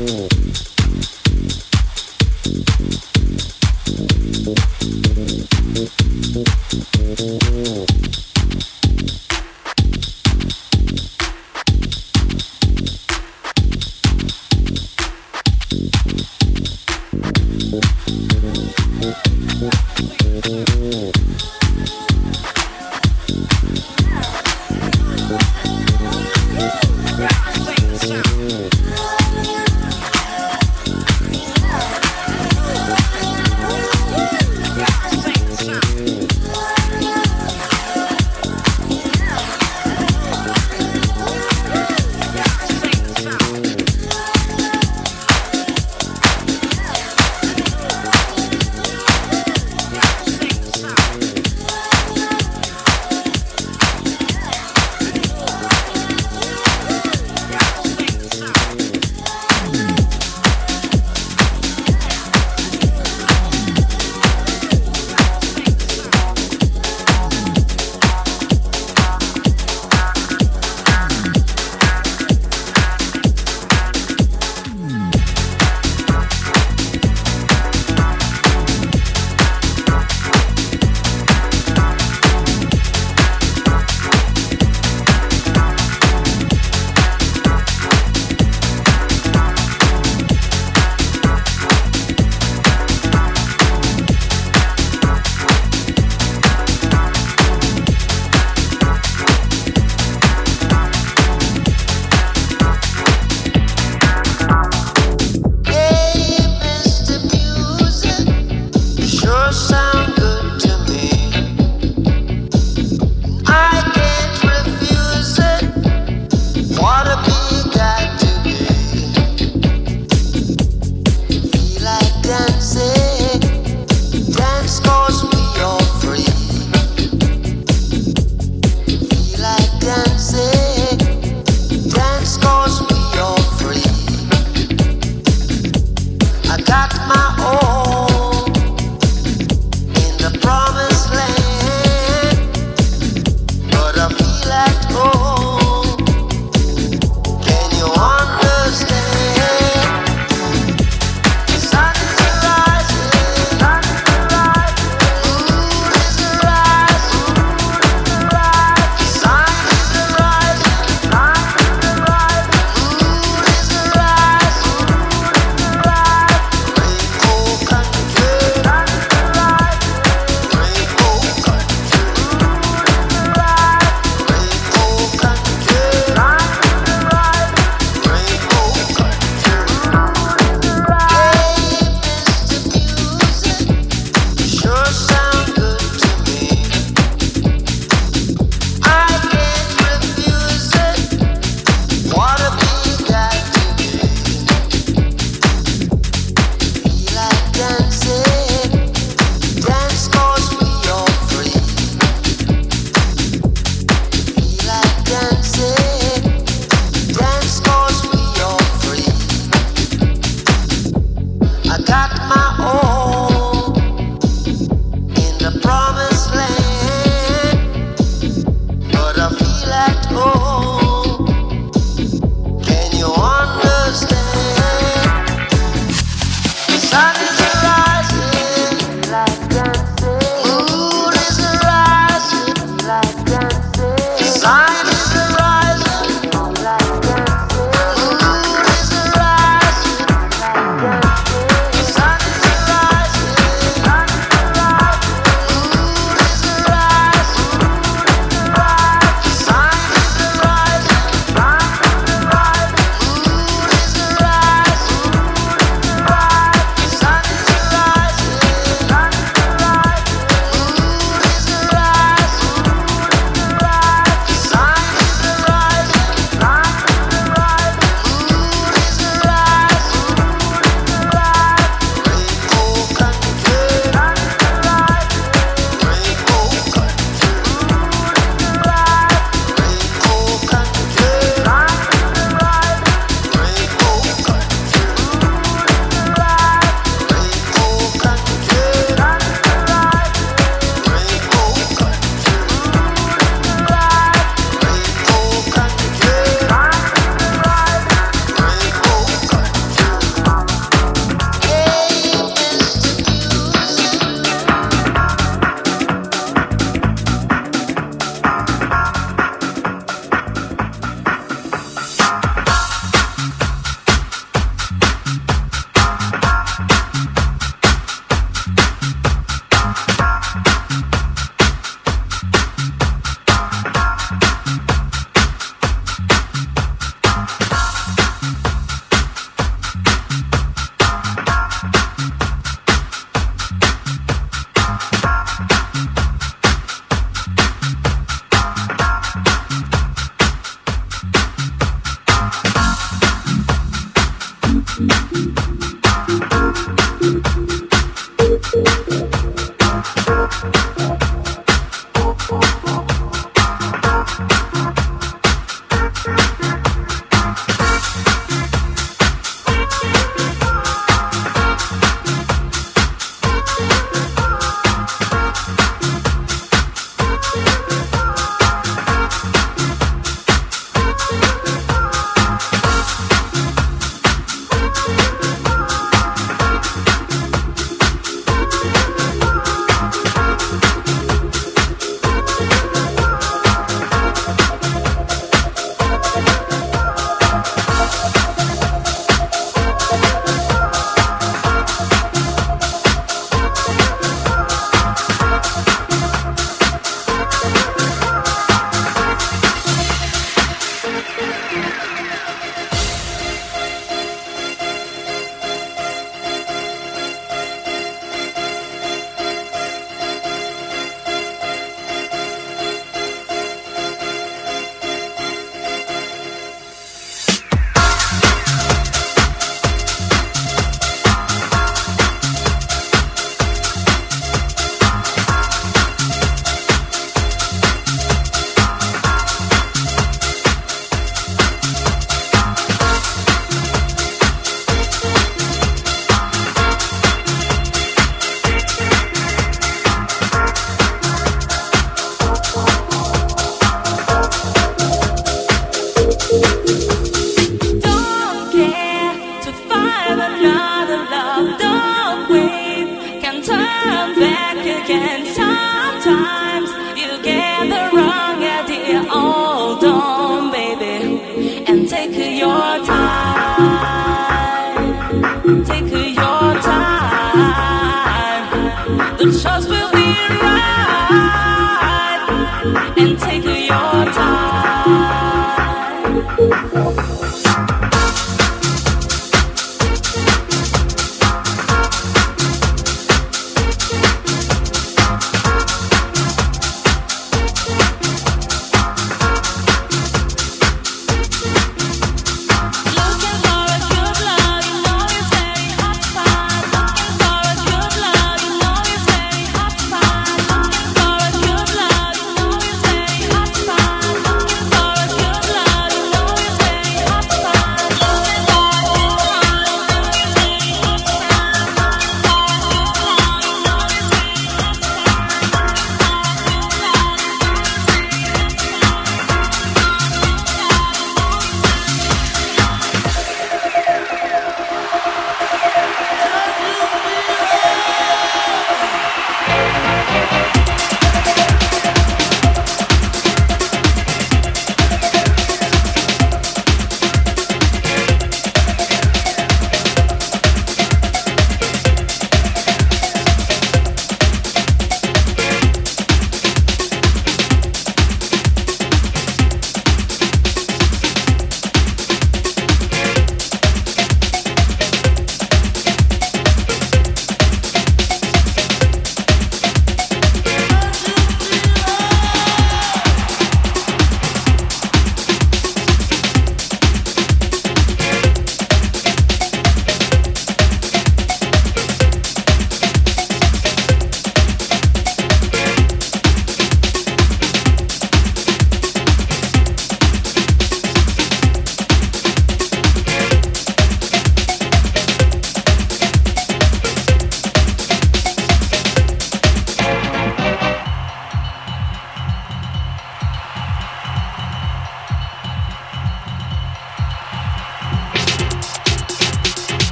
Thank you.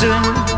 Listen.